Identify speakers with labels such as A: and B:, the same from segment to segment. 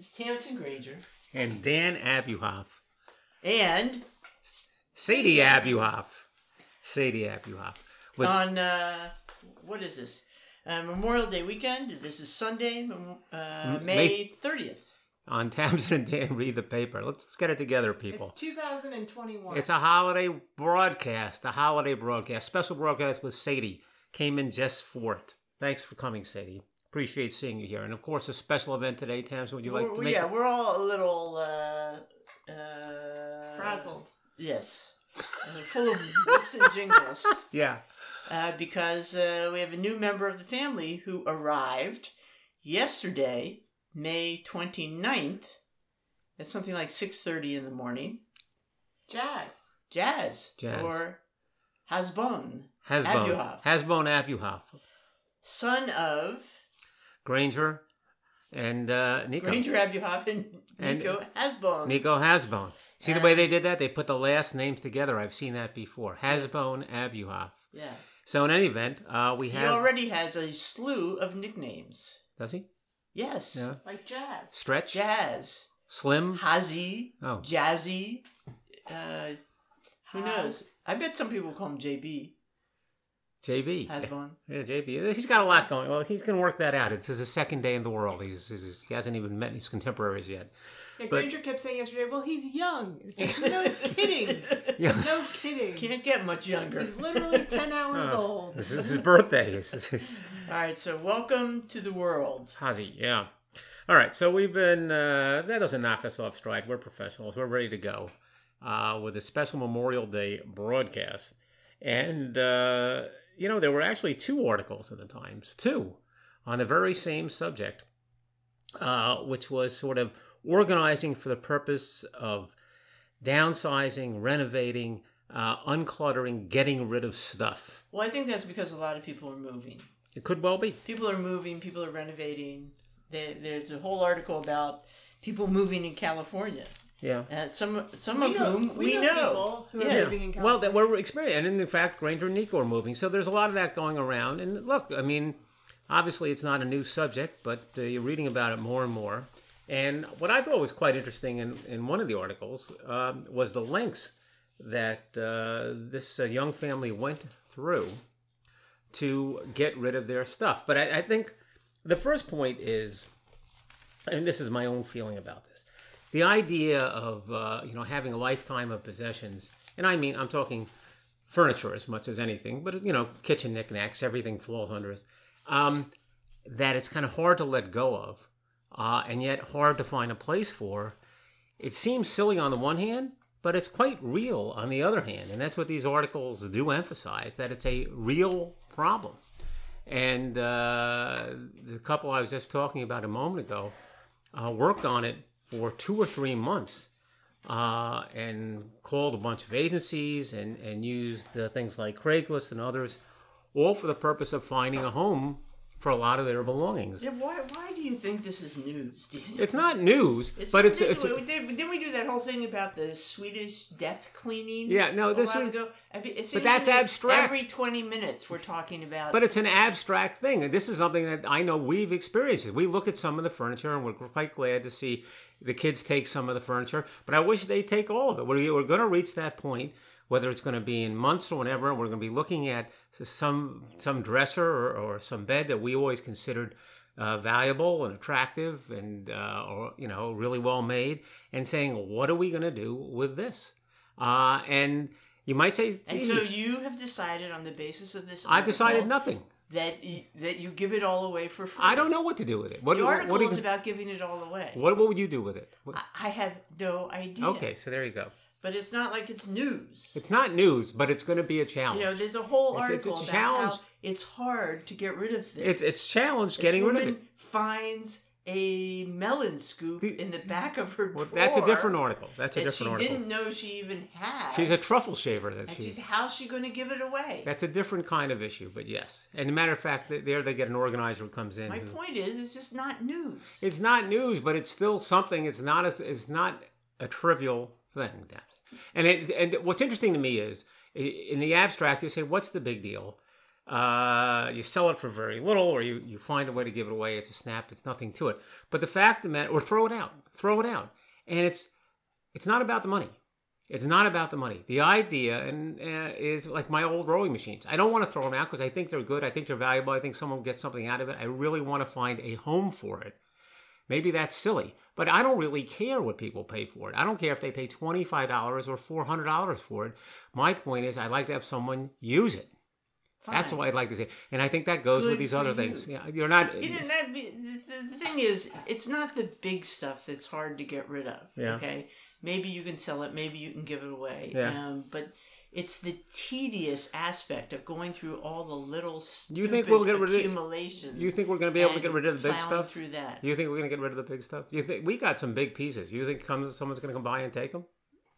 A: This is Tamsin Granger.
B: and Dan Abuhoff.
A: And
B: Sadie Abuhoff. Sadie Abuhoff. With,
A: on, uh, what is this? Uh, Memorial Day weekend. This is Sunday, uh, May
B: May-
A: 30th.
B: on Tamsin and Dan read the paper. Let's, let's get it together, people.
C: It's 2021.
B: It's a holiday broadcast, a holiday broadcast, special broadcast with Sadie. Came in just for it. Thanks for coming, Sadie. Appreciate seeing you here. And of course, a special event today. Tamsin, would you like
A: We're-
B: to make
A: yeah,
B: it?
A: we're all a little, uh, uh,
C: frazzled.
A: Yes. Full of whoops and jingles.
B: Yeah.
A: uh, because uh, we have a new member of the family who arrived yesterday, May 29th, at something like 6.30 in the morning.
C: Jazz.
A: Jazz,
B: Jazz.
A: or Hasbon,
B: Hasbon.
A: Abuhoff.
B: Hasbone Abuhoff.
A: son of
B: Granger and uh, Nico.
A: Granger Abuhoff and
B: And-
A: Nico Hasbon.
B: Nico Hasbone. See the way they did that? They put the last names together. I've seen that before. Hasbone Abuhoff.
A: yeah.
B: So in any event, uh, we have.
A: He already has a slew of nicknames.
B: Does he?
A: Yes.
B: Yeah.
C: Like jazz.
B: Stretch.
A: Jazz.
B: Slim.
A: Hazy.
B: Oh.
A: Jazzy. Uh, who knows? I bet some people call him JB.
B: JB.
A: Hasbon.
B: Yeah, JB. He's got a lot going. Well, he's going to work that out. It's his second day in the world. He's, he's he hasn't even met his contemporaries yet.
C: Yeah,
B: But-
C: Granger kept saying yesterday, well, he's young. It's like, no kidding.
B: Yeah.
C: No kidding.
A: Can't get much younger.
C: He's literally 10 hours
B: Uh,
C: old.
B: This is his birthday. Is-
A: All right, so welcome to the world.
B: Hazy, yeah. All right, so we've been, uh, that doesn't knock us off stride. We're professionals. We're ready to go uh, with a special Memorial Day broadcast. And, uh, you know, there were actually two articles in the Times, two, on the very same subject, uh, which was sort of organizing for the purpose of downsizing, renovating, uh, uncluttering, getting rid of stuff.
A: Well, I think that's because a lot of people are moving.
B: It could well be.
A: People are moving, people are renovating. There's a whole article about people moving in California.
B: Yeah.
A: Uh, some some
C: We
A: of
C: know-
A: whom
C: we
A: we,
C: know
A: know.
C: people who are
A: Yes.
C: moving in
B: Well, that we're experiencing, and in fact, Granger and Nico are moving. So there's a lot of that going around. And look, I mean, obviously it's not a new subject, but uh, you're reading about it more and more. And what I thought was quite interesting in, in one of the articles um, was the lengths that uh, this uh, young family went through to get rid of their stuff. But I, I think the first point is, and this is my own feeling about this, the idea of uh, you know having a lifetime of possessions, and I mean I'm talking furniture as much as anything, but you know kitchen knickknacks, everything falls under us. Um, that it's kind of hard to let go of, uh, and yet hard to find a place for. It seems silly on the one hand, but it's quite real on the other hand, and that's what these articles do emphasize that it's a real problem. And uh, the couple I was just talking about a moment ago uh, worked on it for two or three months uh, and called a bunch of agencies and, and used uh, things like Craigslist and others, all for the purpose of finding a home for a lot of their belongings.
A: Yeah, why, why do you think this is news? Daniel?
B: It's not news,
A: It's
B: but it's, it's
A: We did, didn't we do that whole thing about the Swedish death cleaning?
B: Yeah, no,
A: a
B: this
A: while
B: is-
A: ago. I mean,
B: but that's abstract.
A: Every twenty minutes, we're talking about.
B: But it's an abstract thing, and this is something that I know we've experienced. We look at some of the furniture, and we're quite glad to see the kids take some of the furniture. But I wish they take all of it. We're, we're going to reach that point, whether it's going to be in months or whatever. We're going to be looking at some some dresser or, or some bed that we always considered uh, valuable and attractive, and uh, or you know really well made, and saying, what are we going to do with this? Uh, and you might say,
A: and so you have decided on the basis of this.
B: I've decided nothing.
A: that y- that you give it all away for free.
B: I don't know what to do with it. What,
A: The article
B: what, do
A: is
B: you,
A: about giving it all away.
B: what, what would you do with it? What-
A: I have no idea.
B: okay, so there you go.
A: But it's not like it's news.
B: It's not news, but it's going to be a challenge.
A: you know, there's a whole
B: It's- it's-
A: article
B: it's a
A: about
B: challenge.
A: how it's hard to get rid of things.
B: it's it's challenge
A: This
B: getting rid of it.
A: finds a melon scoop
B: The-
A: in the back of her
B: Well, that's a different article. That's a
A: that
B: different
A: she
B: article.
A: didn't know she even had.
B: She's a truffle shaver. That
A: and
B: she.
A: she's how's she going to give it away?
B: That's a different kind of issue, but yes. And a matter of fact, there they get an organizer who comes in.
A: My
B: who-
A: point is, it's just not news.
B: It's not news, but it's still something. It's not as it's not a trivial thing. That, And it, and what's interesting to me is in the abstract, you say, "What's the big deal?" Uh, you sell it for very little, or you, you find a way to give it away. It's a snap. It's nothing to it. But the fact matter, or throw it out, throw it out, and it's it's not about the money. It's not about the money. The idea and uh, is like my old rowing machines. I don't want to throw them out because I think they're good. I think they're valuable. I think someone will get something out of it. I really want to find a home for it. Maybe that's silly, but I don't really care what people pay for it. I don't care if they pay $25 or $400 for it. My point is, I'd like to have someone use it. That's what I'd like to say. And I think that goes
A: Good
B: with these other
A: you.
B: things. Yeah, you're not.
A: You know, that the thing is, it's not the big stuff that's hard to get rid of.
B: Yeah.
A: Okay. Maybe you can sell it. Maybe you can give it away.
B: Yeah.
A: Um, but it's the tedious aspect of going through all the little
B: You think
A: stupid
B: we'll get rid of-
A: accumulations.
B: you think we're going to be able to get rid of the big stuff?
A: through that?
B: You think we're going to get rid of the big stuff? You think we got some big pieces? You think comes someone's going to come by and take them?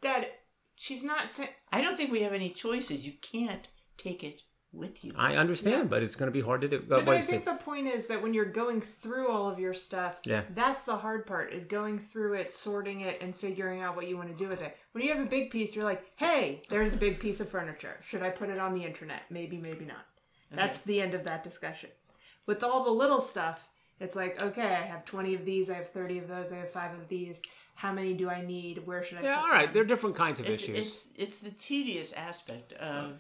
C: Dad, she's not saying.
A: I don't think we have any choices. You can't take it with you.
B: I understand, but it's going to be hard to do.
C: But,
B: what
C: I think
B: it?
C: the point is that when you're going through all of your stuff,
B: Yeah.
C: that's the hard part is going through it, sorting it, and figuring out what you want to do with it. When you have a big piece, you're like, hey, there's a big piece of furniture. Should I put it on the internet? Maybe, maybe not. That's the end of that discussion. With all the little stuff, it's like, okay, I have 20 of these, I have 30 of those, I have five of these. How many do I need? Where should I
B: yeah,
C: put
B: all right.
C: them?
B: There are different kinds of
A: It's,
B: issues.
A: it's it's the tedious aspect of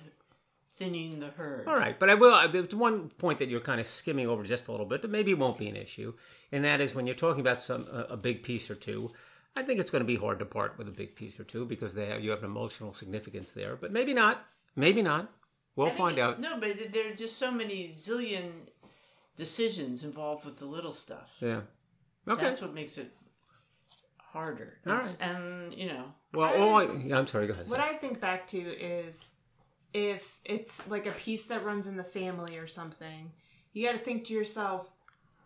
A: thinning the herd.
B: All right, but I will. There's one point that you're kind of skimming over just a little bit that maybe won't be an issue, and that is when you're talking about some a, a big piece or two. I think it's going to be hard to part with a big piece or two because they have you have an emotional significance there, but maybe not. Maybe not. We'll
A: I think
B: find out.
A: No, but there are just so many zillion decisions involved with the little stuff.
B: Yeah. Okay.
A: That's what makes it harder.
B: All
A: It's- And you know,
B: well, all I, yeah, I'm sorry. Go ahead.
C: What I think back to is if it's like a piece that runs in the family or something, you got to think to yourself,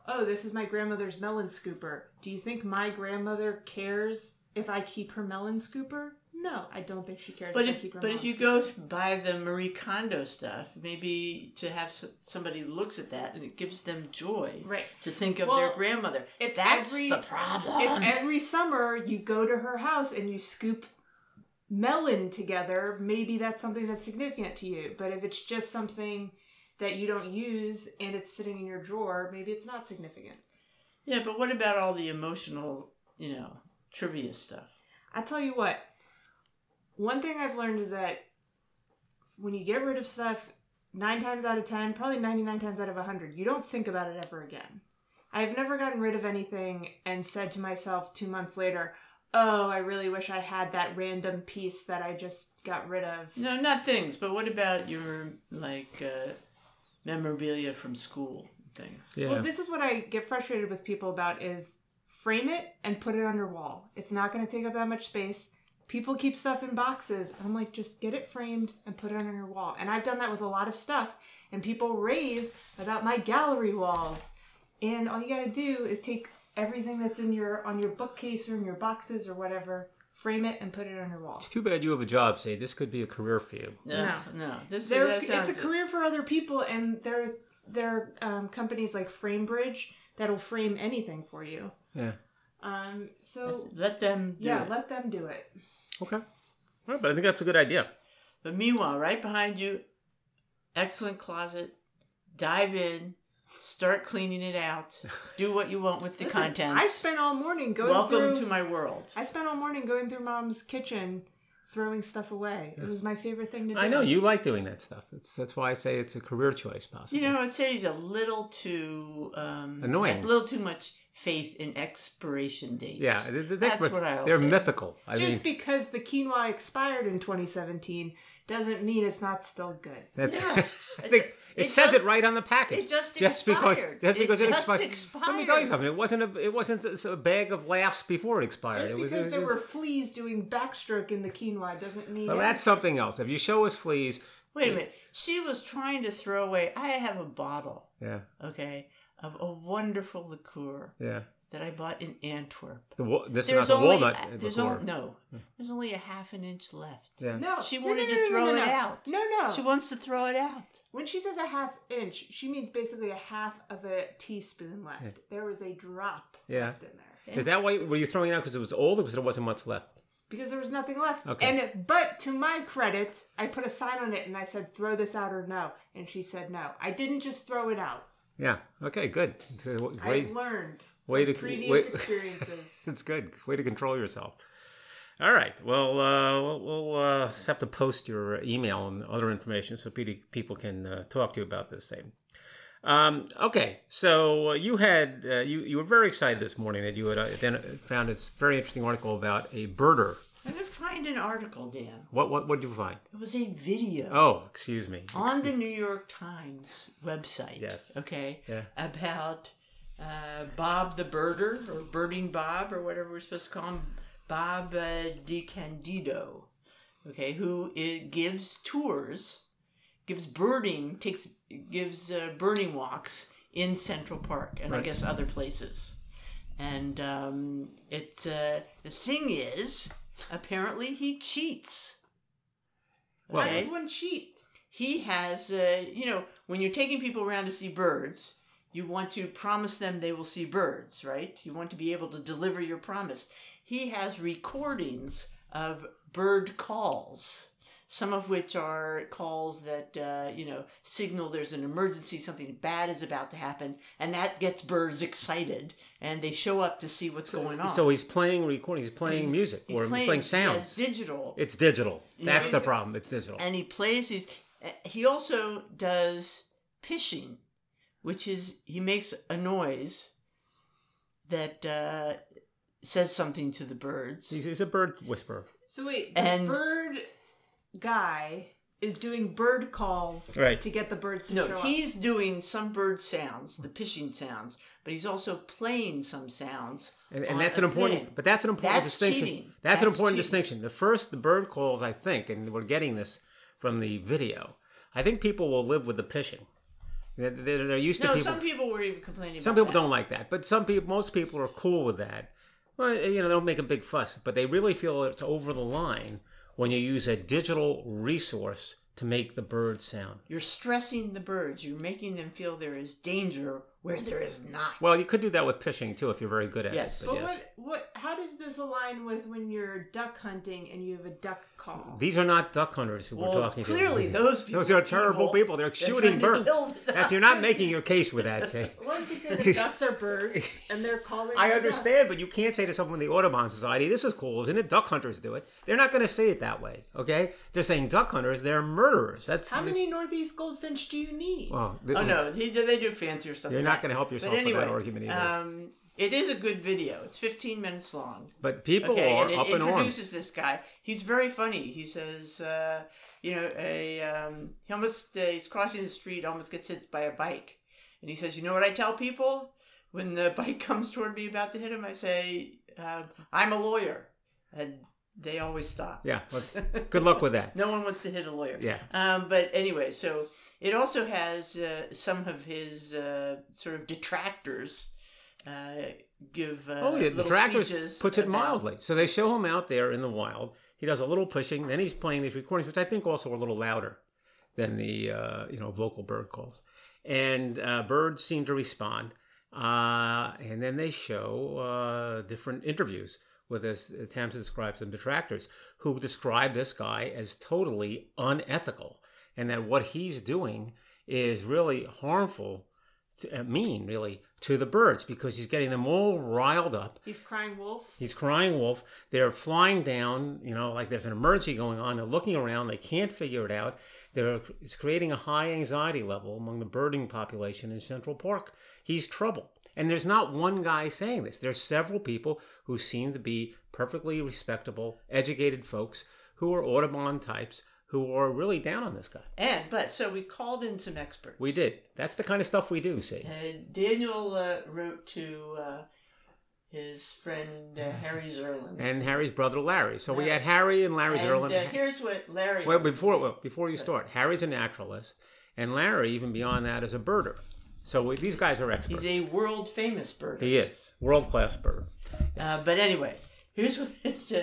C: oh, this is my grandmother's melon scooper. Do you think my grandmother cares if I keep her melon scooper? No, I don't think she cares
A: but
C: if, I
A: if
C: keep her
A: but if you
C: scooper.
A: go buy the Marie Kondo stuff, maybe to have somebody looks at that and it gives them joy,
C: Right.
A: To think of
C: Well,
A: their grandmother.
C: if
A: That's
C: every-
A: the problem.
C: If every summer you go to her house and you scoop melon together, maybe that's something that's significant to you. But if it's just something that you don't use and it's sitting in your drawer, maybe it's not significant.
A: yeah, but what about all the emotional, you know, trivia stuff?
C: I tell you what, one thing I've learned is that when you get rid of stuff, nine times out of ten, probably 99 times out of 100, you don't think about it ever again. I've never gotten rid of anything and said to myself two months later, oh, I really wish I had that random piece that I just got rid of.
A: No, not things, but what about your like uh, memorabilia from school things?
B: yeah.
C: Well, this is what I get frustrated with people about is frame it and put it on your wall. It's not going to take up that much space. People keep stuff in boxes. I'm like, just get it framed and put it on your wall. And I've done that with a lot of stuff. And people rave about my gallery walls. And all you got to do is take everything that's in your on your bookcase or in your boxes or whatever, frame it and put it on your wall.
B: It's too bad you have a job. Say this could be a career for you.
A: No, no. This
C: There,
A: that
C: it's a career for other people, and there there are um, companies like Framebridge that'll frame anything for you.
B: Yeah.
C: Um, so
A: Let's let them do
C: yeah,
A: it.
C: let them do it.
B: Okay. Well, but I think that's a good idea.
A: But meanwhile, right behind you, excellent closet. Dive in, start cleaning it out. Do what you want with the
C: Listen,
A: contents.
C: I spent all morning going
A: Welcome
C: through.
A: to my world.
C: I spent all morning going through mom's kitchen, throwing stuff away. It was my favorite thing to do.
B: I know you like doing that stuff. That's that's why I say it's a career choice, possibly.
A: You know, I'd say he's a little too um,
B: Annoying.
A: Has a little too much faith in expiration dates.
B: yeah, th- th-
A: that's
B: but
A: what I'll
B: They're
A: say.
B: mythical. I
C: Just
B: mean,
C: because the quinoa expired in 2017 doesn't mean it's not still good.
B: that's.
A: Yeah.
B: I think it,
A: It
B: says
A: just-
B: it right on the package.
A: it just
B: because
A: expired.
B: just
A: It
B: because it,
A: just
B: expired. Let me tell you something. It wasn't a it wasn't a, bag of laughs before it expired.
C: Just
B: it was,
C: because
B: it was
C: there
B: just-
C: were fleas doing backstroke in the quinoa doesn't mean
B: Well, that's something else. If you show us fleas,
A: Wait a minute. She was trying to throw away. I have a bottle,
B: yeah,
A: okay, of a wonderful liqueur
B: yeah.
A: That I bought in Antwerp.
B: The wa- this
A: There's
B: is not the
A: only
B: walnut
A: uh,
B: there's
A: only no. There's only a half an inch left.
B: yeah.
C: No,
A: She
C: no,
A: wanted
C: no,
A: to
C: no,
A: throw
C: no,
A: it
C: no.
A: out.
C: No, no.
A: She wants to throw it out.
C: When she says a half inch, she means basically a half of a teaspoon left. There was a drop
B: Yeah.
C: left in there.
B: Is that why were you throwing it out because it was old or because there wasn't much left?
C: because there was nothing left.
B: Okay.
C: And but to my credit, I put a sign on it and I said, "Throw this out or no," and she said no. I didn't just throw it out.
B: Yeah. Okay. Good. Great.
C: I've learned
B: way to-
C: previous
B: way-
C: experiences.
B: It's good. Way to control yourself. All right. Well, uh, we'll, we'll uh, have to post your email and other information so people can uh, talk to you about this thing. Um, okay. So uh, you had uh, you you were very excited this morning that you had uh, then found this very interesting article about a birder.
A: I didn't find an article, Dan.
B: What what what did you find?
A: It was a video
B: Oh, excuse me.
A: on the New York Times website.
B: Yes.
A: Okay.
B: Yeah.
A: About uh, Bob the birder, or birding Bob, or whatever we're supposed to call him, Bob uh, DeCandido. Okay, who it gives tours, gives birding, takes gives uh, birding walks in Central Park and I guess other places. And um, it's uh, the thing is, apparently he cheats.
C: How
B: Well,
C: does one cheat?
A: he has uh, you know when you're taking people around to see birds you want to promise them they will see birds right you want to be able to deliver your promise he has recordings of bird calls some of which are calls that uh, you know signal there's an emergency something bad is about to happen and that gets birds excited and they show up to see what's going on
B: so he's playing recording. He's playing
A: He's-
B: music
A: he's
B: or he's playing sounds.
A: yes, digital
B: It's digital. That's the
C: Is it-
B: problem. It's digital.
A: and he plays these uh, he also does pishing which is he makes a noise that uh, says something to the birds
B: He's, he's a bird whisperer.
C: So wait, the
A: And-
C: bird guy is doing bird calls
B: Right.
C: to get the birds to
A: no
C: show
A: he's doing some bird sounds the pishing sounds but he's also playing some sounds
B: And, and
A: on
B: that's
A: a
B: an important,
A: thing.
B: but that's an important
A: That's
B: distinction.
A: cheating.
B: That's, an important
A: cheating.
B: distinction. The first, the bird calls, I think, and we're getting this from the video. I think people will live with the pishing. They're, they're, they're used to
A: no some people were even complaining
B: Some
A: about
B: people
A: that.
B: don't like that, but some people, most people are cool with that. Well, you know, they don't make a big fuss, but they really feel it's over the line when you use a digital resource to make the bird sound.
A: you're stressing the birds you're making them feel there is danger where there is not
B: Well, you could do that with pishing too if you're very good at
A: Yes.
B: it.
C: But
B: But yes.
C: what what how does this align with when you're duck hunting and you have a duck call?
B: These are not duck hunters who we're
A: Well,
B: talking to.
A: clearly those people
B: Those are
A: are
B: terrible
A: evil.
B: people. They're
A: They're
B: shooting
A: trying to
B: birds.
A: kill the
B: That's you're not making your case with that. Say.
C: Well, you could say the ducks are birds and they're calling.
B: I understand,
C: ducks.
B: but you can't say to someone in the Audubon Society, "This is cool, isn't it?" Duck hunters do it. They're not going to say it that way. Okay? They're saying duck hunters. They're murderers. That's
C: How many northeast goldfinch do you need?
B: Well,
A: Oh no, they, they do fancier stuff.
B: You're
A: than
B: not gonna help yourself
A: but
B: with that argument either.
A: Um, it is a good video. It's 15 minutes long.
B: But people
A: Okay,
B: are
A: and it
B: up arms.
A: introduces this guy. He's very funny. He says, uh, you know, a um, he almost uh, he's crossing the street, almost gets hit by a bike, and he says, you know what I tell people when the bike comes toward me about to hit him? I say, uh, I'm a lawyer, and they always stop.
B: Yeah. Well, good luck with that.
A: No one wants to hit a lawyer.
B: Yeah.
A: Um, but anyway, so it also has uh, some of his uh, sort of detractors uh, give uh,
B: Oh yeah, the
A: little
B: trackers
A: speeches
B: puts it
A: about-
B: mildly. So they show him out there in the wild. He does a little pishing, then he's playing these recordings, which I think also are a little louder than the uh, you know vocal bird calls. And uh, birds seem to respond, uh, and then they show uh, different interviews with this attempts to describe some detractors who describe this guy as totally unethical, and that what he's doing is really harmful, to, uh, mean really to the birds because he's getting them all riled up.
C: He's crying wolf.
B: He's crying wolf. They're flying down, you know, like there's an emergency going on. They're looking around. They can't figure it out. They're, it's creating a high anxiety level among the birding population in Central Park. He's trouble. And there's not one guy saying this. There's several people who seem to be perfectly respectable, educated folks who are Audubon types who are really down on this guy.
A: And but so we called in some experts.
B: We did. That's the kind of stuff we do, see.
A: And Daniel uh, wrote to uh, his friend uh, Harry Zerlin.
B: And Harry's brother Larry. So we had Harry and Larry
A: And,
B: Zerlin.
A: uh, here's what Larry.
B: Well, before well, before you start, Harry's a naturalist, and Larry, even beyond that, is a birder. So we, these guys are experts.
A: he's a world famous bird.
B: he is world class bird.
A: Uh, but anyway, here's what uh,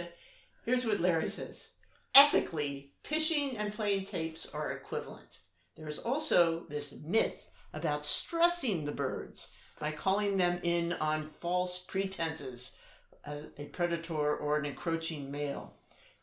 A: here's what Larry says. Ethically, pishing and playing tapes are equivalent. There is also this myth about stressing the birds by calling them in on false pretenses as a predator or an encroaching male.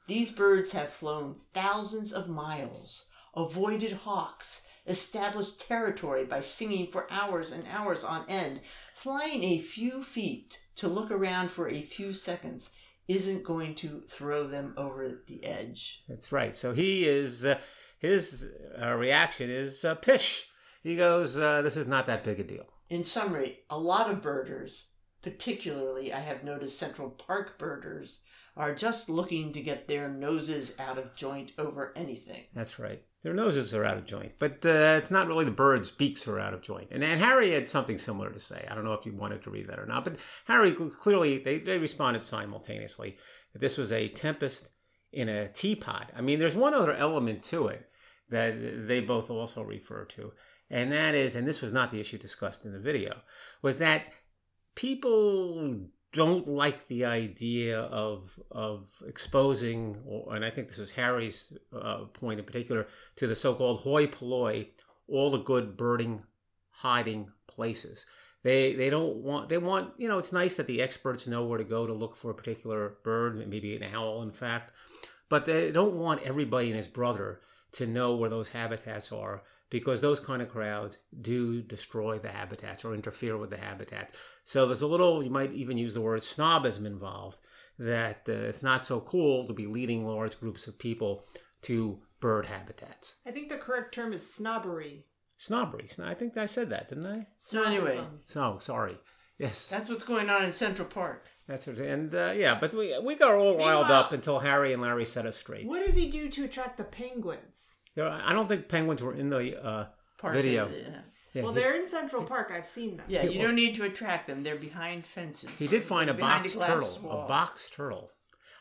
A: These birds have flown thousands of miles, avoided hawks, established territory by singing for hours and hours on end. Flying a few feet to look around for a few seconds isn't going to throw them over the edge.
B: That's right. So he is, uh, his uh, reaction is uh, pish. He goes, uh, this is not that big a deal.
A: In summary, a lot of birders, particularly I have noticed Central Park birders, are just looking to get their noses out of joint over anything.
B: That's right. Their noses are out of joint, but uh, it's not really the birds' beaks are out of joint. And, and Harry had something similar to say. I don't know if you wanted to read that or not, but Harry clearly they, they responded simultaneously that this was a tempest in a teapot. I mean, there's one other element to it that they both also refer to, and that is, and this was not the issue discussed in the video, was that people don't like the idea of of exposing, or, and I think this was Harry's uh, point in particular, to the so-called hoi polloi, all the good birding hiding places. They they don't want they want you know it's nice that the experts know where to go to look for a particular bird, maybe an owl, in fact, but they don't want everybody and his brother to know where those habitats are because those kind of crowds do destroy the habitats or interfere with the habitats. So there's a little, you might even use the word snobism involved, that uh, it's not so cool to be leading large groups of people to bird habitats.
C: I think the correct term is snobbery.
B: Snobbery. I think I said that, didn't I?
A: So anyway,
B: So sorry. Yes,
A: that's what's going on in Central Park.
B: that's what. And uh, yeah, but we we got all riled up until Harry and Larry set us straight.
C: What does he do to attract the penguins?
B: You know, I don't think penguins were in the uh,
A: Park
B: video.
A: Yeah,
B: Yeah,
C: well,
B: he,
C: they're in Central Park. I've seen them.
A: yeah you don't need to attract them. They're behind fences.
B: he did find a box
A: glass
B: turtle.
A: wall.
B: A box turtle.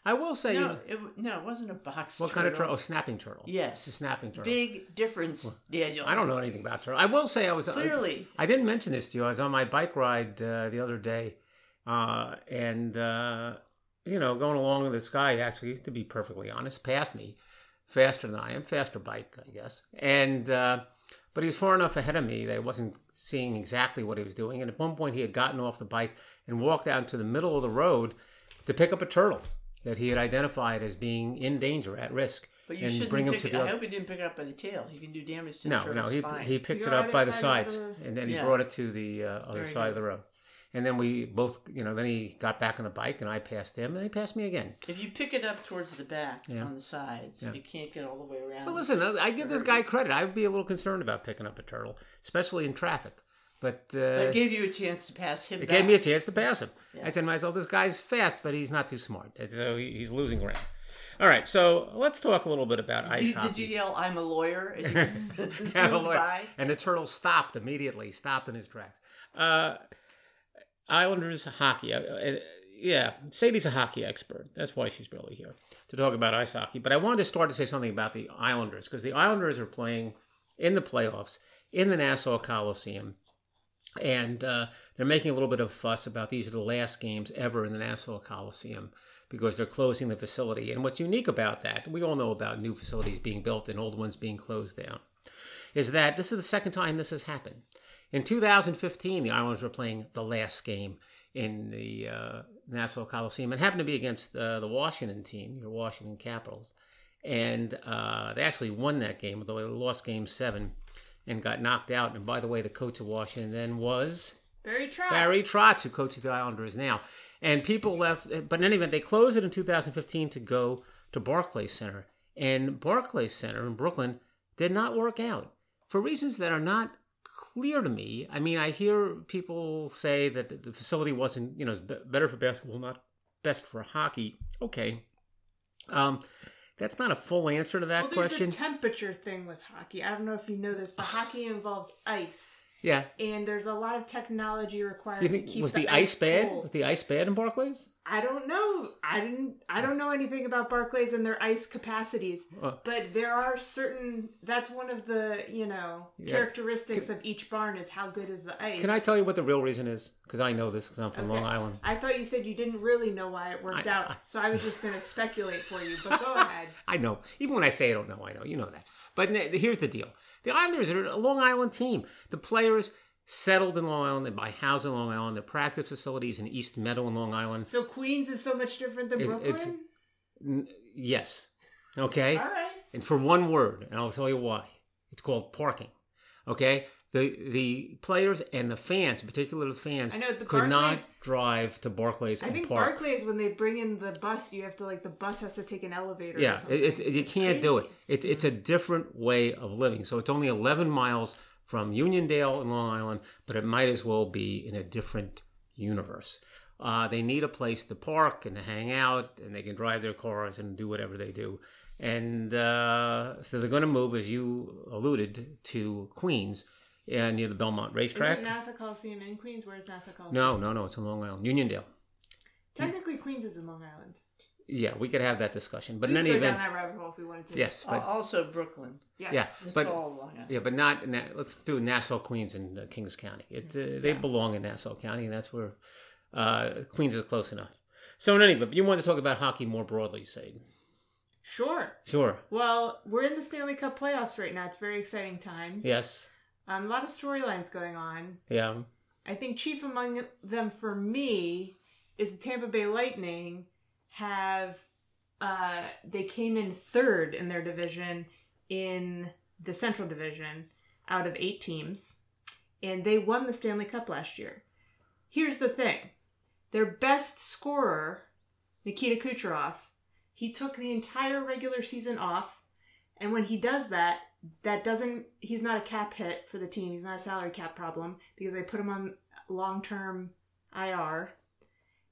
B: I will say,
A: No, it, no, it wasn't a box.
B: what kind of turtle? Oh, snapping turtle.
A: Yes,
B: a snapping turtle.
A: Big difference, Daniel.
B: I don't know anything about turtle. I will say I was
A: Clearly.
B: I, I didn't mention this to you. I was on my bike ride uh, the other day, uh, and uh, you know, going along with this guy. Actually, to be perfectly honest, passed me faster than I am, faster bike, I guess. And uh, but he was far enough ahead of me that I wasn't seeing exactly what he was doing. And at one point, he had gotten off the bike and walked out into the middle of the road to pick up a turtle that he had identified as being in danger, at risk,
A: But you
B: and
A: shouldn't
B: bring him
A: pick
B: to
A: it.
B: the
A: I
B: other.
A: hope he didn't pick it up by the tail. He can do damage to the
B: No, no,
A: turtle's
B: he,
A: spine.
B: he picked
C: You
B: it up by the
C: side
B: sides,
C: the-
B: and then he brought it to the uh, other
A: Very
B: side of the road. And then we both, you know, then he got back on the bike, and I passed him, and he passed me again.
A: If you pick it up towards the back
B: Yeah.
A: on the sides,
B: Yeah.
A: you can't get all the way around.
B: But listen, I give this guy credit. I would be a little concerned about picking up a turtle, especially in traffic. But uh,
A: It gave you a chance to pass him.
B: it
A: back.
B: gave me a chance to pass him.
A: Yeah.
B: I said to myself, this guy's fast, but he's not too smart. So he's losing ground. All right, so let's talk a little bit about
A: Did
B: ice
A: you,
B: hockey.
A: did you yell, "I'm a lawyer"? As you
B: Yeah, Lord.
A: by?
B: And the turtle stopped immediately, stopped in his tracks. Uh, Islanders hockey. Uh, uh, yeah, Sadie's a hockey expert. That's why she's really here to talk about ice hockey. But I wanted to start to say something about the Islanders because the Islanders are playing in the playoffs in the Nassau Coliseum. And uh, they're making a little bit of fuss about these are the last games ever in the Nassau Coliseum because they're closing the facility. And what's unique about that, we all know about new facilities being built and old ones being closed down, is that this is the second time this has happened. In 2015, the Islanders were playing the last game in the uh, Nassau Coliseum. It happened to be against uh, the Washington team, your Washington Capitals. And uh, they actually won that game, although they lost game seven and got knocked out. And by the way, the coach of Washington then was
C: Barry Trotz.
B: Barry Trotz, who coaches the Islanders now. And people left, but in any event, they closed it in 2015 to go to Barclays Center. And Barclays Center in Brooklyn did not work out for reasons that are not clear to me. I mean, I hear people say that the- facility wasn't, you know, better for basketball, not best for hockey. Okay. Um, that's not a full answer to that
C: Well, there's
B: question.
C: a temperature thing with hockey. I don't know if you know this, but hockey involves ice,
B: yeah.
C: and there's a lot of technology required
B: You
C: to
B: think
C: keep
B: was
C: the,
B: the ice bad?
C: cold.
B: Was the ice bad in Barclays?
C: I don't know. I didn't. I don't know anything about Barclays and their ice capacities.
B: Uh.
C: but there are certain. That's one of the you know
B: Yeah.
C: characteristics of each barn is how good is the ice.
B: Can I tell you what the real reason is? Because I know this because I'm from
C: Okay.
B: Long Island.
C: I thought you said you didn't really know why it worked
B: I-
C: out,
B: I-
C: so I was just going to speculate for you. But go ahead.
B: I know. Even when I say I don't know, I know. You know that. But here's the deal: the Islanders are a Long Island team. The players settled in Long Island. They buy houses in Long Island. The practice facilities in East Meadow in Long Island.
C: So Queens is so much different than
B: It-
C: Brooklyn.
B: N- yes. Okay.
C: All right.
B: and for one word, and I'll tell you why. It's called parking. Okay, the the players and the fans, particularly the fans,
C: I know, the
B: could not drive to Barclays
C: I think
B: park.
C: Barclays when they bring in the bus, you have to like the bus has to take an elevator. or
B: yeah,
C: something.
B: it, it, you
C: It's
B: can't do it. it. It's a different way of living. So it's only 11 miles from Uniondale in Long Island, but it might as well be in a different universe. Uh, they need a place to park and to hang out, and they can drive their cars and do whatever they do. And uh, so they're going to move, as you alluded, to Queens uh, near the Belmont racetrack.
C: Isn't Nassau Coliseum in Queens? Where's Nassau Coliseum?
B: No, no, no, it's in Long Island, Uniondale.
C: Technically, Queens is in Long Island.
B: Yeah, we could have that discussion, but
C: we
B: in
C: could
B: any
C: go down that rabbit hole if we wanted to.
B: yes,
A: Al-
B: but
A: also Brooklyn.
C: Yes.
B: yeah,
A: It's
B: but
A: all Long Island.
B: Yeah, but not in that. Let's do Nassau, Queens, and uh, Kings County. It uh, they belong in Nassau County, and that's where uh, Queens is close enough. So, in any event, you want to talk about hockey more broadly, Sade?
C: Sure.
B: Sure.
C: Well, we're in the Stanley Cup playoffs right now. It's very exciting times.
B: Yes.
C: Um, a lot of storylines going on.
B: Yeah.
C: I think chief among them for me is the Tampa Bay Lightning have uh, they came in third in their division in the Central Division out of eight teams, and they won the Stanley Cup last year. Here's the thing: their best scorer, Nikita Kucherov, he took the entire regular season off, and when he does that, that doesn't he's not a cap hit for the team. He's not a salary cap problem because they put him on long term IR.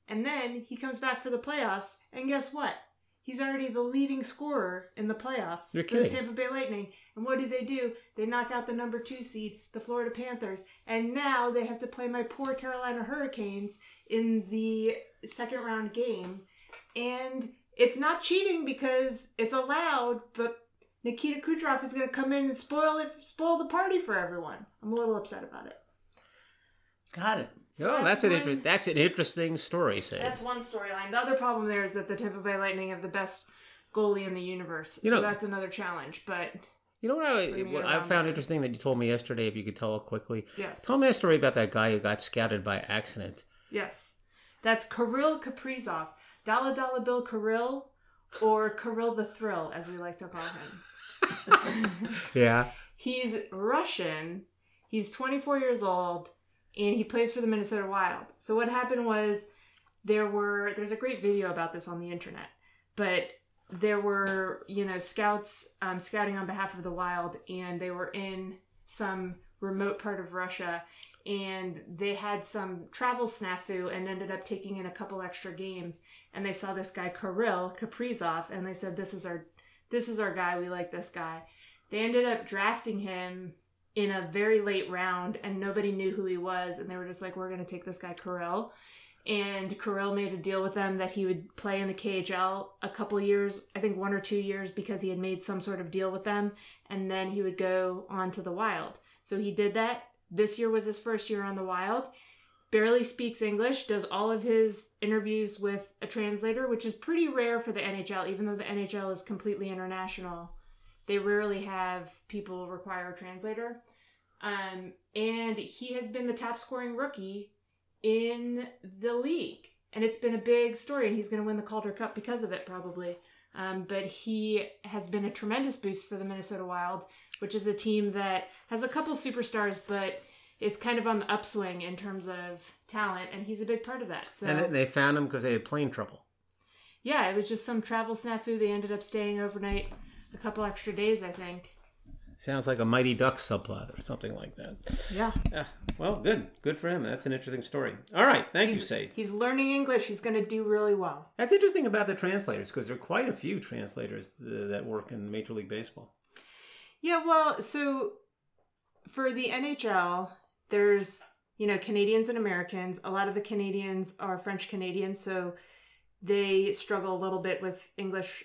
C: And then he comes back for the playoffs, and guess what? He's already the leading scorer in the playoffs
B: You're
C: for the. Tampa Bay Lightning. And what do they do? They knock out the number two seed, the Florida Panthers, and now they have to play my poor Carolina Hurricanes in the second round game. And it's not cheating because it's allowed, but Nikita Kucherov is going to come in and spoil it, spoil the party for everyone. I'm a little upset about it.
A: Got it.
C: So
B: oh, that's, an
C: one-
B: inter- that's an interesting story, Sade.
C: That's one storyline. The other problem there is that the Tampa Bay Lightning have the best goalie in the universe,
B: You
C: so that's another challenge. But
B: You know what I, what I found
C: that.
B: interesting that you told me yesterday? If you could tell it quickly.
C: yes,
B: Tell me a story about that guy who got scouted by accident.
C: yes, that's Kirill Kaprizov, Dollar Dollar Bill Kirill, or Kirill the Thrill, as we like to call him.
B: Yeah.
C: He's Russian. He's 24 years old, and he plays for the Minnesota Wild. So what happened was there were there's a great video about this on the internet, but there were you know scouts um, scouting on behalf of the Wild, and they were in some remote part of Russia, and they had some travel snafu and ended up taking in a couple extra games, and they saw this guy Kirill Kaprizov, and they said this is our this is our guy. We like this guy. They ended up drafting him in a very late round, and nobody knew who he was. And they were just like, "We're going to take this guy, Kirill." And Kirill made a deal with them that he would play in the KHL a couple years, I think one or two years, because he had made some sort of deal with them, and then he would go on to the Wild. So he did that. This year was his first year on the Wild. Barely speaks English, does all of his interviews with a translator, which is pretty rare for the NHL, even though the NHL is completely international they rarely have people require a translator. Um, and he has been the top scoring rookie in the league. And it's been a big story, and he's going to win the Calder Cup because of it, probably. Um, but he has been a tremendous boost for the Minnesota Wild, which is a team that has a couple superstars, but is kind of on the upswing in terms of talent, and he's a big part of that. So
B: And they found him because they had plane trouble.
C: yeah, it was just some travel snafu. They ended up staying overnight a couple extra days, I think.
B: Sounds like a Mighty Ducks subplot or something like that.
C: Yeah.
B: Ah, well, good. Good for him. That's an interesting story. All right. Thank you, Sade.
C: He's learning English. He's going to do really well.
B: That's interesting about the translators because there are quite a few translators that work in Major League Baseball.
C: Yeah, well, so for the NHL, there's, you know, Canadians and Americans. A lot of the Canadians are French Canadians, so they struggle a little bit with English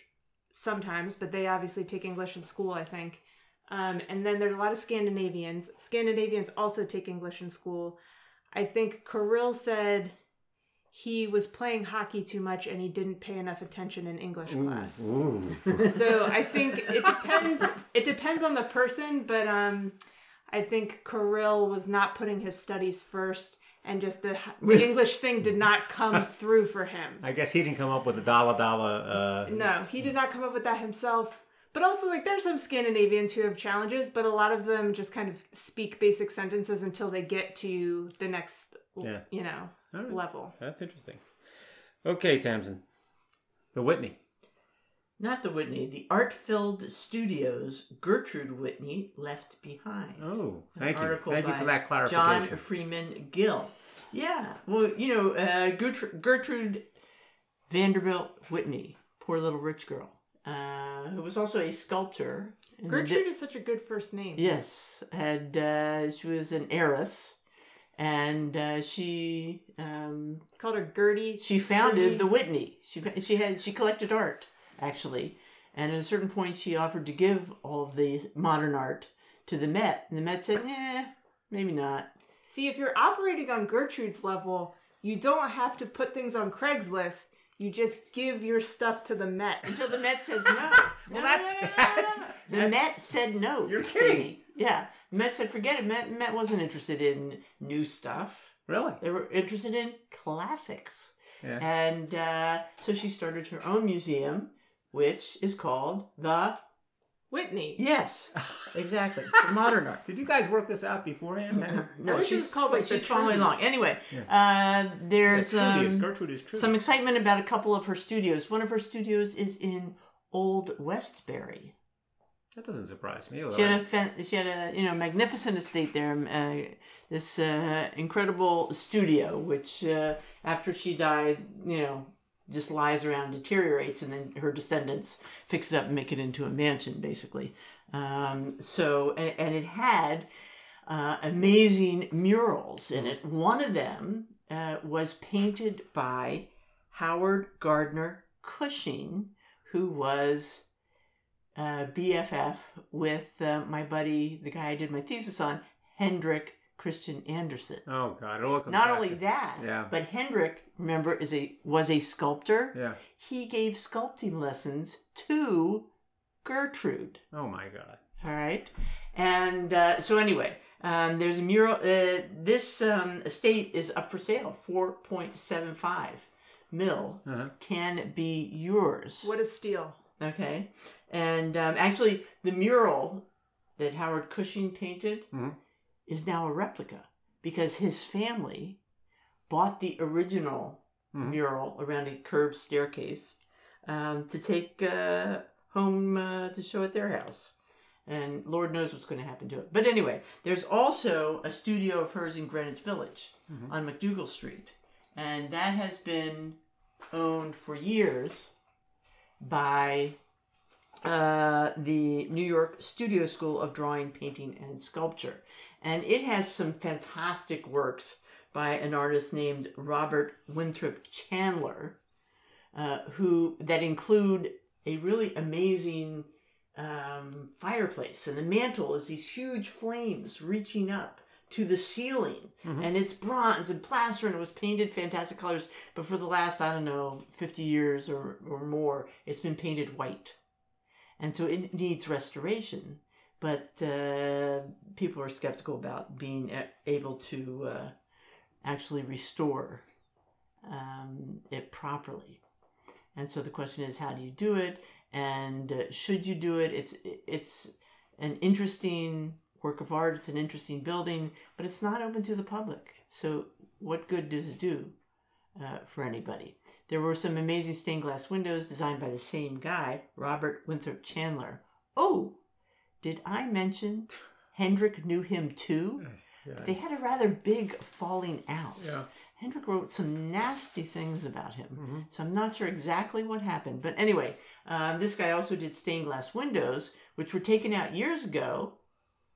C: sometimes, but they obviously take English in school, I think. Um, and then there's a lot of Scandinavians. Scandinavians also take English in school. I think Kirill said he was playing hockey too much and he didn't pay enough attention in English class.
B: Ooh.
C: So I think it depends. It depends on the person, but um, I think Kirill was not putting his studies first, and just the, the English thing did not come through for him.
B: I guess he didn't come up with the dollar dollar. Uh,
C: No, he did not come up with that himself. But also, like, there's some Scandinavians who have challenges, but a lot of them just kind of speak basic sentences until they get to the next,
B: Yeah.
C: you know,
B: right.
C: level.
B: That's interesting. Okay, Tamsin. The Whitney.
A: Not the Whitney, the art filled studios Gertrude Whitney left behind.
B: Oh,
A: An
B: thank you.
A: article
B: Thank you for that clarification. John.
A: Freeman Gill. Yeah, well, you know, uh, Gertrude, Gertrude Vanderbilt Whitney, poor little rich girl, uh, who was also a sculptor. in the
C: Gertrude is such a good first name.
A: Yes, and uh, she was an heiress, and uh, she um,
C: Called her Gertie.
A: she founded
C: Gertie.
A: the Whitney. She she had she collected art actually, and at a certain point she offered to give all of the modern art to the Met, and the Met said, "Eh, maybe not."
C: See, if you're operating on Gertrude's level, you don't have to put things on Craigslist. You just give your stuff to the Met.
A: Until the Met says no. no, no,
B: that's-
A: no, no, no, no. The Met said no.
B: You're kidding.
A: Yeah, Met said forget it. Met Met wasn't interested in new stuff.
B: Really?
A: They were interested in classics.
B: Yeah.
A: And uh, so she started her own museum, which is called the
C: Whitney.
A: Yes, exactly. The modern art.
B: Did you guys work this out beforehand?
A: No,
C: wish
A: she's
C: was called, like,
A: she's following along. Anyway, uh, there's
B: Trudy is
A: um,
B: Gertrude is
A: some excitement about a couple of her studios. One of her studios is in Old Westbury.
B: That doesn't surprise me.
A: She had a she had a you know magnificent estate there. Uh, this uh, incredible studio, which uh, after she died, you know, just lies around, deteriorates, and then her descendants fix it up and make it into a mansion, basically. Um, so and, and it had uh, amazing murals in it. One of them uh, was painted by Howard Gardner Cushing, who was uh, BFF with uh, my buddy, the guy I did my thesis on, Hendrik Christian Andersen.
B: oh God! It
A: Not
B: back
A: only that,
B: Yeah.
A: but Hendrik, remember, is a was a sculptor.
B: Yeah.
A: He gave sculpting lessons to Gertrude.
B: Oh my God.
A: All right, and uh, so anyway, um, there's a mural. Uh, this um, estate is up for sale, four point seven five mil.
B: Uh-huh.
A: Can be yours.
C: What a steal.
A: Okay. And um, actually, the mural that Howard Cushing painted
B: Mhm.
A: is now a replica because his family bought the original
B: Mhm.
A: mural around a curved staircase um, to take uh, home uh, to show at their house. And Lord knows what's going to happen to it. But anyway, there's also a studio of hers in Greenwich Village on MacDougal Street. And that has been owned for years by uh, the New York Studio School of Drawing, Painting, and Sculpture. And it has some fantastic works by an artist named Robert Winthrop Chandler, uh, who that include a really amazing um, fireplace, and the mantle is these huge flames reaching up to the ceiling, and it's bronze and plaster, and it was painted fantastic colors. But for the last, I don't know, fifty years or or more, it's been painted white, and so it needs restoration. But uh, people are skeptical about being able to uh, actually restore um, it properly. And so the question is, how do you do it? And uh, should you do it? It's it's an interesting work of art. It's an interesting building, but it's not open to the public. So what good does it do uh, for anybody? There were some amazing stained glass windows designed by the same guy, Robert Winthrop Chandler. Oh, did I mention Hendrik knew him too?
B: Yeah.
A: They had a rather big falling out.
B: Yeah.
A: Hendrik wrote some nasty things about him,
B: Mm-hmm.
A: so I'm not sure exactly what happened. But anyway, um, this guy also did stained glass windows, which were taken out years ago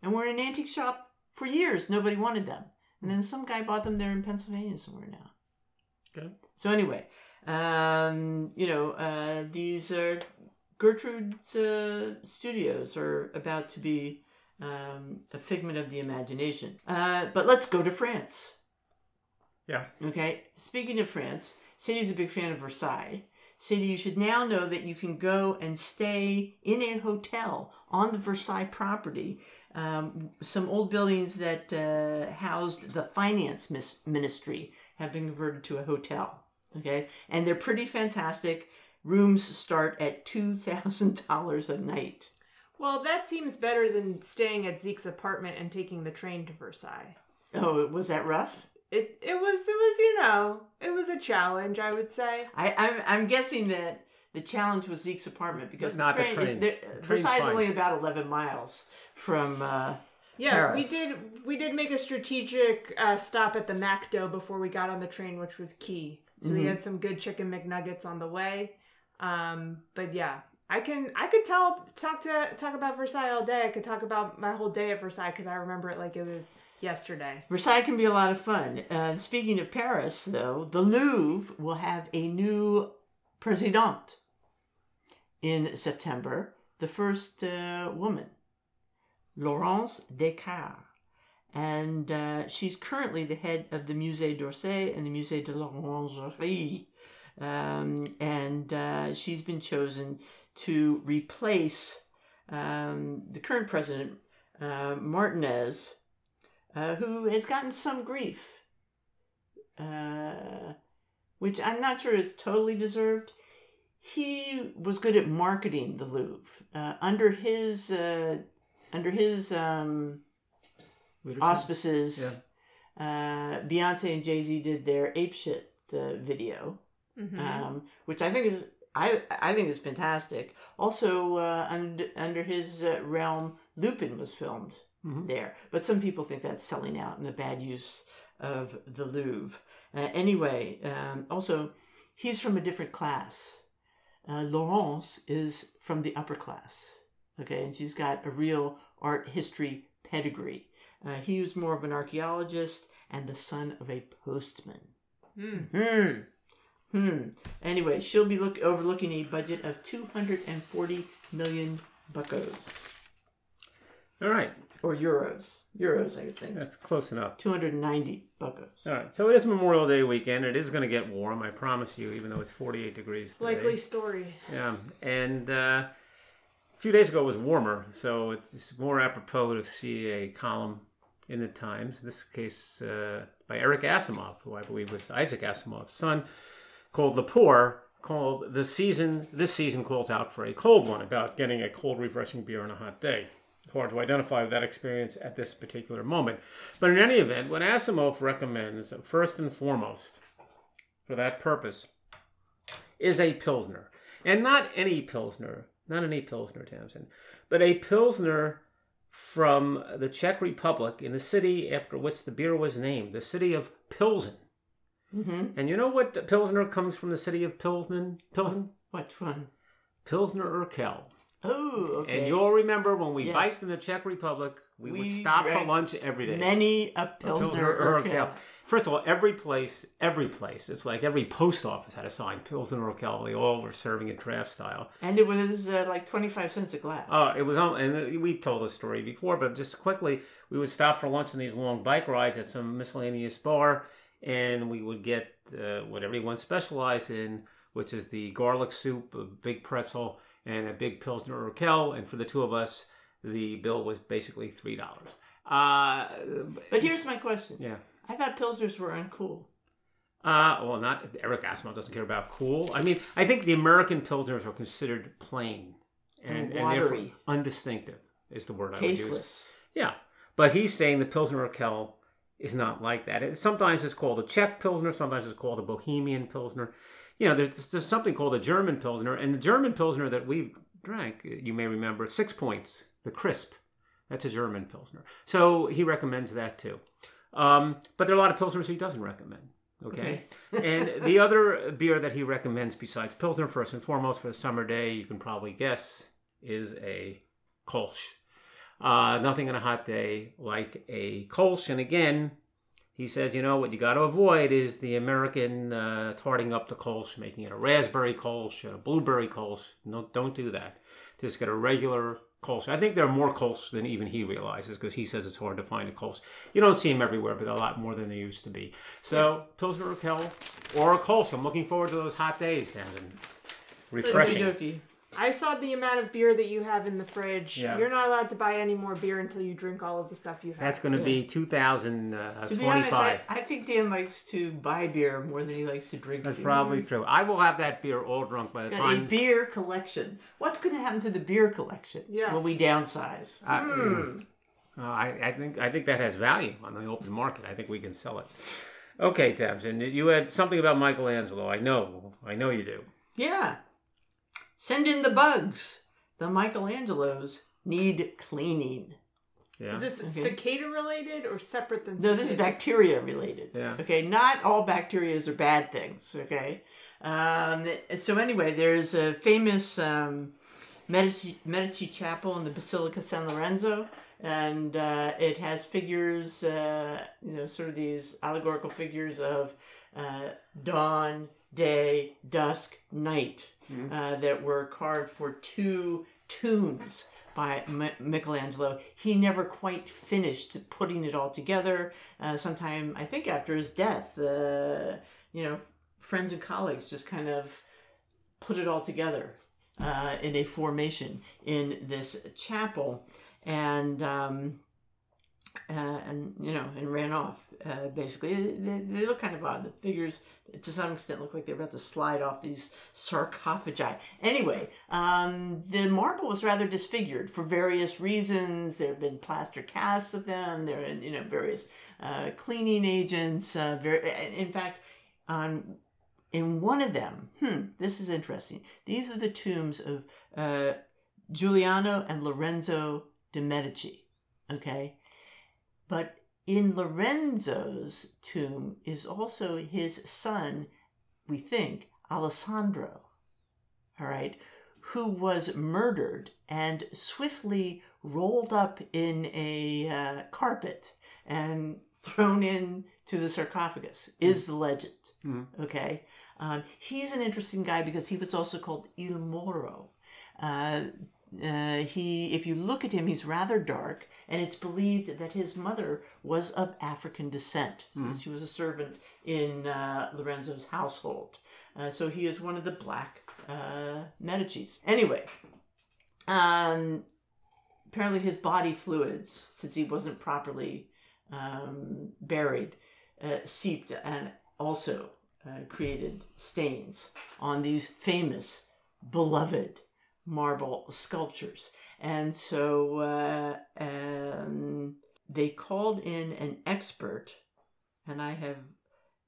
A: and were in an antique shop for years. Nobody wanted them. And then some guy bought them there in Pennsylvania somewhere now.
B: Okay.
A: So anyway, um, you know, uh, these are Gertrude's uh, studios are about to be um, a figment of the imagination. Uh, but let's go to France.
B: Yeah.
A: Okay. Speaking of France, Sadie's a big fan of Versailles. Sadie, you should now know that you can go and stay in a hotel on the Versailles property um, some old buildings that uh, housed the finance mis- ministry have been converted to a hotel. Okay, and they're pretty fantastic. Rooms start at two thousand dollars a night.
C: Well, that seems better than staying at Zeke's apartment and taking the train to Versailles.
A: Oh, was that rough?
C: It it was it was you know it was a challenge I would say.
A: I, I'm I'm guessing that the challenge was Zeke's apartment because
B: But not the
A: the train,
B: train.
A: Is, the,
B: Train's
A: Versailles is
B: fine.
A: only about eleven miles from. Uh,
C: Yeah,
A: Paris.
C: we did we did make a strategic uh, stop at the MacDo before we got on the train, which was key. So we had some good chicken McNuggets on the way. Um, but yeah, I can I could tell talk to talk about Versailles all day. I could talk about my whole day at Versailles because I remember it like it was yesterday.
A: Versailles can be a lot of fun. Uh, speaking of Paris, though, the Louvre will have a new presidente in September, the first uh, woman, Laurence des Cars. And uh, she's currently the head of the Musée d'Orsay and the Musée de l'Orangerie. Um, and uh, she's been chosen to replace um, the current president, uh, Martinez, uh, who has gotten some grief, uh, which I'm not sure is totally deserved. He was good at marketing the Louvre uh, under his uh, under his um, auspices.
B: Yeah.
A: Uh, Beyonce and Jay Z did their ape shit uh, video,
C: Mhm.
A: um, which I think is I I think is fantastic. Also, uh, under under his uh, realm, Lupin was filmed
B: Mhm.
A: there, but some people think that's selling out and a bad use of the Louvre. Uh, anyway, um, also he's from a different class. Uh, Laurence is from the upper class. Okay, and she's got a real art history pedigree. Uh, he was more of an archaeologist and the son of a postman.
C: Mm.
A: Hmm. Hmm. Anyway, she'll be look overlooking a budget of 240 million buckos.
B: All right,
A: Or euros. Euros, I think.
B: that's close enough.
A: 290 buckos.
B: All right, so it is Memorial Day weekend. It is going to get warm, I promise you, even though it's 48 degrees today.
C: Likely story.
B: Yeah, and uh, a few days ago it was warmer, so it's, it's more apropos to see a column in the Times, in this case uh, by Eric Asimov, who I believe was Isaac Asimov's son, called The Poor, called The Season, this season calls out for a cold one, about getting a cold, refreshing beer on a hot day. Hard to identify that experience at this particular moment. But in any event, what Asimov recommends, first and foremost, for that purpose, is a Pilsner. And not any Pilsner, not any Pilsner, Tamsin, but a Pilsner from the Czech Republic in the city after which the beer was named, the city of Pilsen.
A: Mm-hmm.
B: And you know what Pilsner comes from the city of Pilsen? Pilsen?
A: What one?
B: Pilsner Urquell.
A: Oh, okay.
B: And you'll remember when we
A: Yes.
B: biked in the Czech Republic, we, would stop for lunch every day.
A: Many a
B: A
A: Pilsner,
B: Urquell.
A: Urquell.
B: First of all, every place, every place, it's like every post office had a sign, Pilsner Urquell. They all were serving it draft style.
A: And it was uh, like 25 cents a glass.
B: Oh, it was, and we told the story before, but just quickly, we would stop for lunch on these long bike rides at some miscellaneous bar, and we would get uh, what everyone specialized in, which is the garlic soup, a big pretzel, and a big Pilsner Urquell. And for the two of us, the bill was basically $3. Uh,
A: but here's my question.
B: yeah.
A: I thought Pilsners were uncool.
B: Uh, well, not Eric Asimov doesn't care about cool. I mean, I think the American pilsners are considered plain and,
A: And
B: and therefore
A: watery.
B: undistinctive is the word I would use.
A: Tasteless.
B: Yeah, but he's saying the Pilsner Urquell is not like that. It, sometimes it's called a Czech Pilsner, sometimes it's called a Bohemian Pilsner. You know, there's, there's something called a German Pilsner, and the German Pilsner that we drank, you may remember, Six Points, the crisp. That's a German Pilsner. So he recommends that too. Um, but there are a lot of Pilsners he doesn't recommend. Okay. and the other beer that he recommends besides Pilsner, first and foremost, for the summer day, you can probably guess, is a Kolsch. Uh, nothing on a hot day like a Kolsch. And again, he says, you know, what you got to avoid is the American uh, tarting up the Kolsch, making it a raspberry Kolsch, a blueberry Kolsch. No, don't do that. Just get a regular Kolsch. I think there are more Kolsch than even he realizes because he says it's hard to find a Kolsch. You don't see them everywhere, but a lot more than they used to be. So, Pilsner Urquell or a Kolsch. I'm looking forward to those hot days, Tamsin. Refreshing.
A: Okie dokie.
C: I saw the amount of beer that you have in the fridge.
B: Yeah.
C: You're not allowed to buy any more beer until you drink all of the stuff you have.
B: That's going to be uh, 2025.
A: To be honest, I, I think Dan likes to buy beer more than he likes to drink. Beer.
B: That's
A: it.
B: probably true. I will have that beer all drunk by the time.
A: Got a beer collection. What's going to happen to the beer collection
C: Yes.
A: when we downsize?
B: I, Uh, I, I think I think that has value on the open market. I think we can sell it. Okay, Tabs, and you had something about Michelangelo. I know, I know you do.
A: Yeah. Send in the bugs. The Michelangelos need cleaning.
B: Yeah.
C: Is this
A: Okay.
C: cicada related or separate than
A: No, this is bacteria related.
B: Yeah.
A: Okay, not all bacteria are bad things. Okay. Um, so anyway, there's a famous um, Medici, Medici chapel in the Basilica San Lorenzo, and uh, it has figures, uh, you know, sort of these allegorical figures of uh, dawn, day, dusk, night, uh, that were carved for two tombs by M- Michelangelo. He never quite finished putting it all together. Uh, sometime, I think, after his death, uh, you know, friends and colleagues just kind of put it all together uh, in a formation in this chapel, and um, uh, and you know, and ran off. Uh, basically, they, they look kind of odd. The figures, to some extent, look like they're about to slide off these sarcophagi. Anyway, um, the marble was rather disfigured for various reasons. There have been plaster casts of them. There are you know various uh, cleaning agents. Uh, very, in fact, on in one of them, hmm, this is interesting. These are the tombs of uh, Giuliano and Lorenzo de Medici. Okay, but in Lorenzo's tomb is also his son, we think, Alessandro. All right, who was murdered and swiftly rolled up in a uh, carpet and thrown into the sarcophagus, is the legend. Okay. Um, he's an interesting guy because he was also called Il Moro. Uh, uh, he, if you look at him, he's rather dark, and it's believed that his mother was of African descent. So She was a servant in uh, Lorenzo's household. Uh, so he is one of the black uh, Medicis. Anyway, um, apparently his body fluids, since he wasn't properly um, buried, uh, seeped and also uh, created stains on these famous, beloved marble sculptures. And so uh, um, they called in an expert, and I have,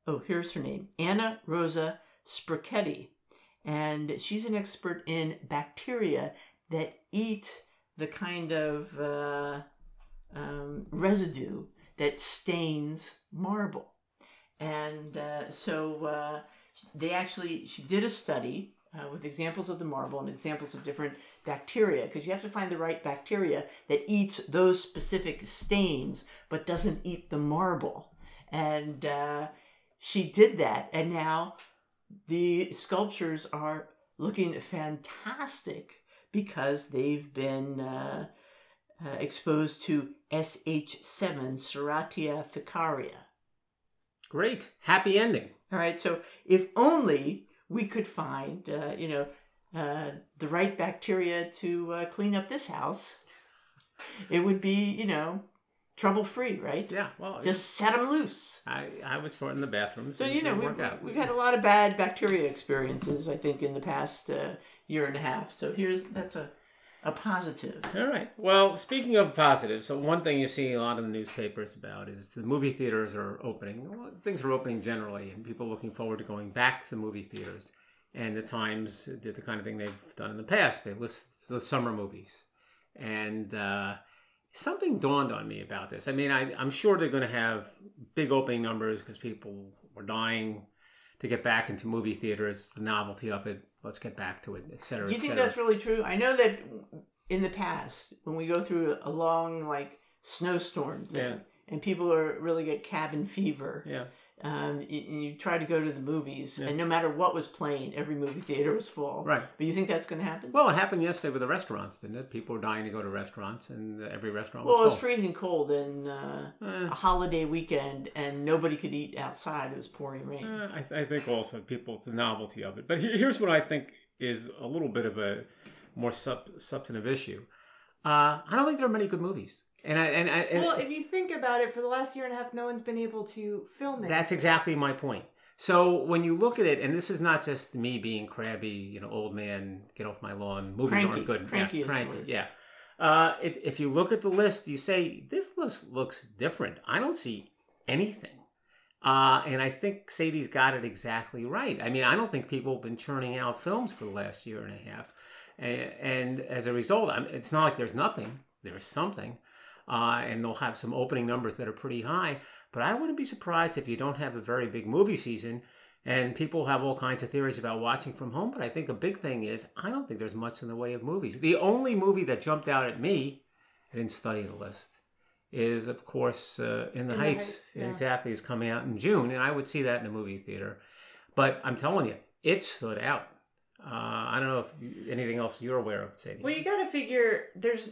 A: oh, here's her name Anna Rosa Sprocati. And she's an expert in bacteria that eat the kind of uh, um, residue that stains marble. And uh, so uh, they actually, she did a study uh, with examples of the marble and examples of different bacteria, because you have to find the right bacteria that eats those specific stains but doesn't eat the marble. And uh, she did that, and now the sculptures are looking fantastic because they've been uh, uh, exposed to SH7 Serratia ficaria.
B: Great, happy ending.
A: All right, so if only we could find, uh, you know, uh, the right bacteria to uh, clean up this house, it would be, you know, trouble free, right?
B: Yeah, well,
A: Just set them loose.
B: I, I would start in the bathrooms.
A: So you know we've,
B: work out.
A: we've had a lot of bad bacteria experiences, I think, in the past uh, year and a half. So here's that's a a positive.
B: All right. Well, speaking of positive, so one thing you see a lot in the newspapers about is the movie theaters are opening. Well, things are opening generally, and people looking forward to going back to the movie theaters. And the Times did the kind of thing they've done in the past. They list the summer movies, and uh, something dawned on me about this. I mean, I, I'm sure they're going to have big opening numbers because people are dying to get back into movie theaters. The novelty of it. Let's get back to it, et cetera.
A: Do you
B: et
A: think that's really true? I know that in the past, when we go through a long like snowstorm thing,
B: Yeah.
A: and people are really get cabin fever,
B: Yeah.
A: Um, y- and you try to go to the movies, and no matter what was playing, every movie theater was full.
B: Right.
A: But you think that's going to happen?
B: Well, it happened yesterday with the restaurants, didn't it? People were dying to go to restaurants, and every restaurant was full.
A: Well, it was freezing cold and uh,
B: Eh.
A: a holiday weekend, and nobody could eat outside. It was pouring rain.
B: Uh, I, th- I think also people, it's the novelty of it. But here, here's what I think is a little bit of a more sub, substantive issue. Uh, I don't think there are many good movies, and I and, I, and
C: Well, if you think about it, for the last year and a half, no one's been able to film it.
B: that's exactly my point. So when you look at it, and this is not just me being crabby, you know, old man, get off my lawn. Movies
A: Cranky.
B: aren't good.
A: Cranky
B: yeah,
A: is
B: cranky. Yeah. Uh, it, if you look at the list, you say this list looks different. I don't see anything. Uh, and I think Sadie's got it exactly right. I mean, I don't think people have been churning out films for the last year and a half. And, and as a result, I mean, it's not like there's nothing, there's something. Uh, and they'll have some opening numbers that are pretty high. But I wouldn't be surprised if you don't have a very big movie season. And people have all kinds of theories about watching from home. But I think a big thing is I don't think there's much in the way of movies. The only movie that jumped out at me, I didn't study the list, is of course uh, In the
C: In the
B: Heights.
C: Heights, yeah.
B: Exactly, is coming out in June, and I would see that in a movie theater. But I'm telling you, it stood out. Uh, I don't know if anything else you're aware of, Sadie.
C: Well, you got to figure there's.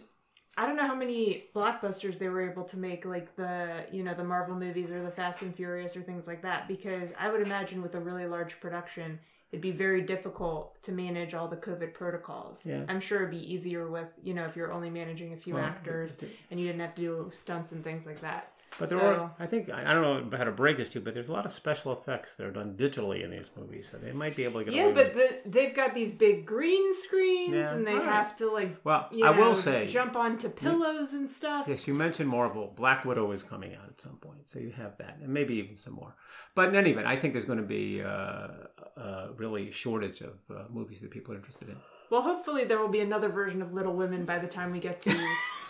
C: I don't know how many blockbusters they were able to make, like the you know the Marvel movies or the Fast and Furious or things like that. Because I would imagine with a really large production, it'd be very difficult to manage all the COVID protocols.
B: Yeah.
C: I'm sure it'd be easier with you know if you're only managing a few
B: Well,
C: actors and you didn't have to do stunts and things like that.
B: But there
C: So-
B: are, I think, I don't know how to break this to you, but there's a lot of special effects that are done digitally in these movies, so they might be able to get
C: Yeah, but the, they've got these big green screens,
B: Yeah,
C: and they
B: alright.
C: have to like
B: Well,
C: you
B: I
C: know,
B: will say,
C: jump onto pillows and stuff.
B: yes, you mentioned Marvel. Black Widow is coming out at some point, so you have that, and maybe even some more. But in any event, I think there's going to be uh, a really shortage of uh, movies that people are interested in.
C: Well, hopefully there will be another version of Little Women by the time we get to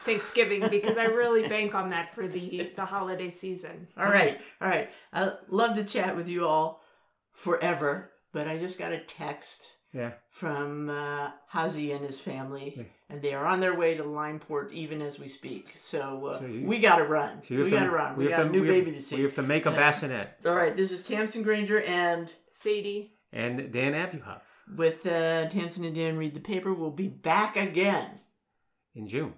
C: Thanksgiving because I really bank on that for the the holiday season.
A: All right, all right. I love to chat with you all forever, but I just got a text
B: Yeah.
A: from uh, Hazi and his family,
B: Yeah.
A: and they are on their way to Limeport even as we speak. So, uh,
B: So you-
A: we got to run.
B: So
A: we got to run. We,
B: have
A: got
B: to-
A: a new
B: we have-
A: baby to see.
B: We have to make a
A: Yeah.
B: bassinet.
A: All right, this is Tamsin Granger, and
C: Sadie.
B: And Dan Abuhoff
A: with uh, Tamsin and Dan read the paper. We'll be back again.
B: in June.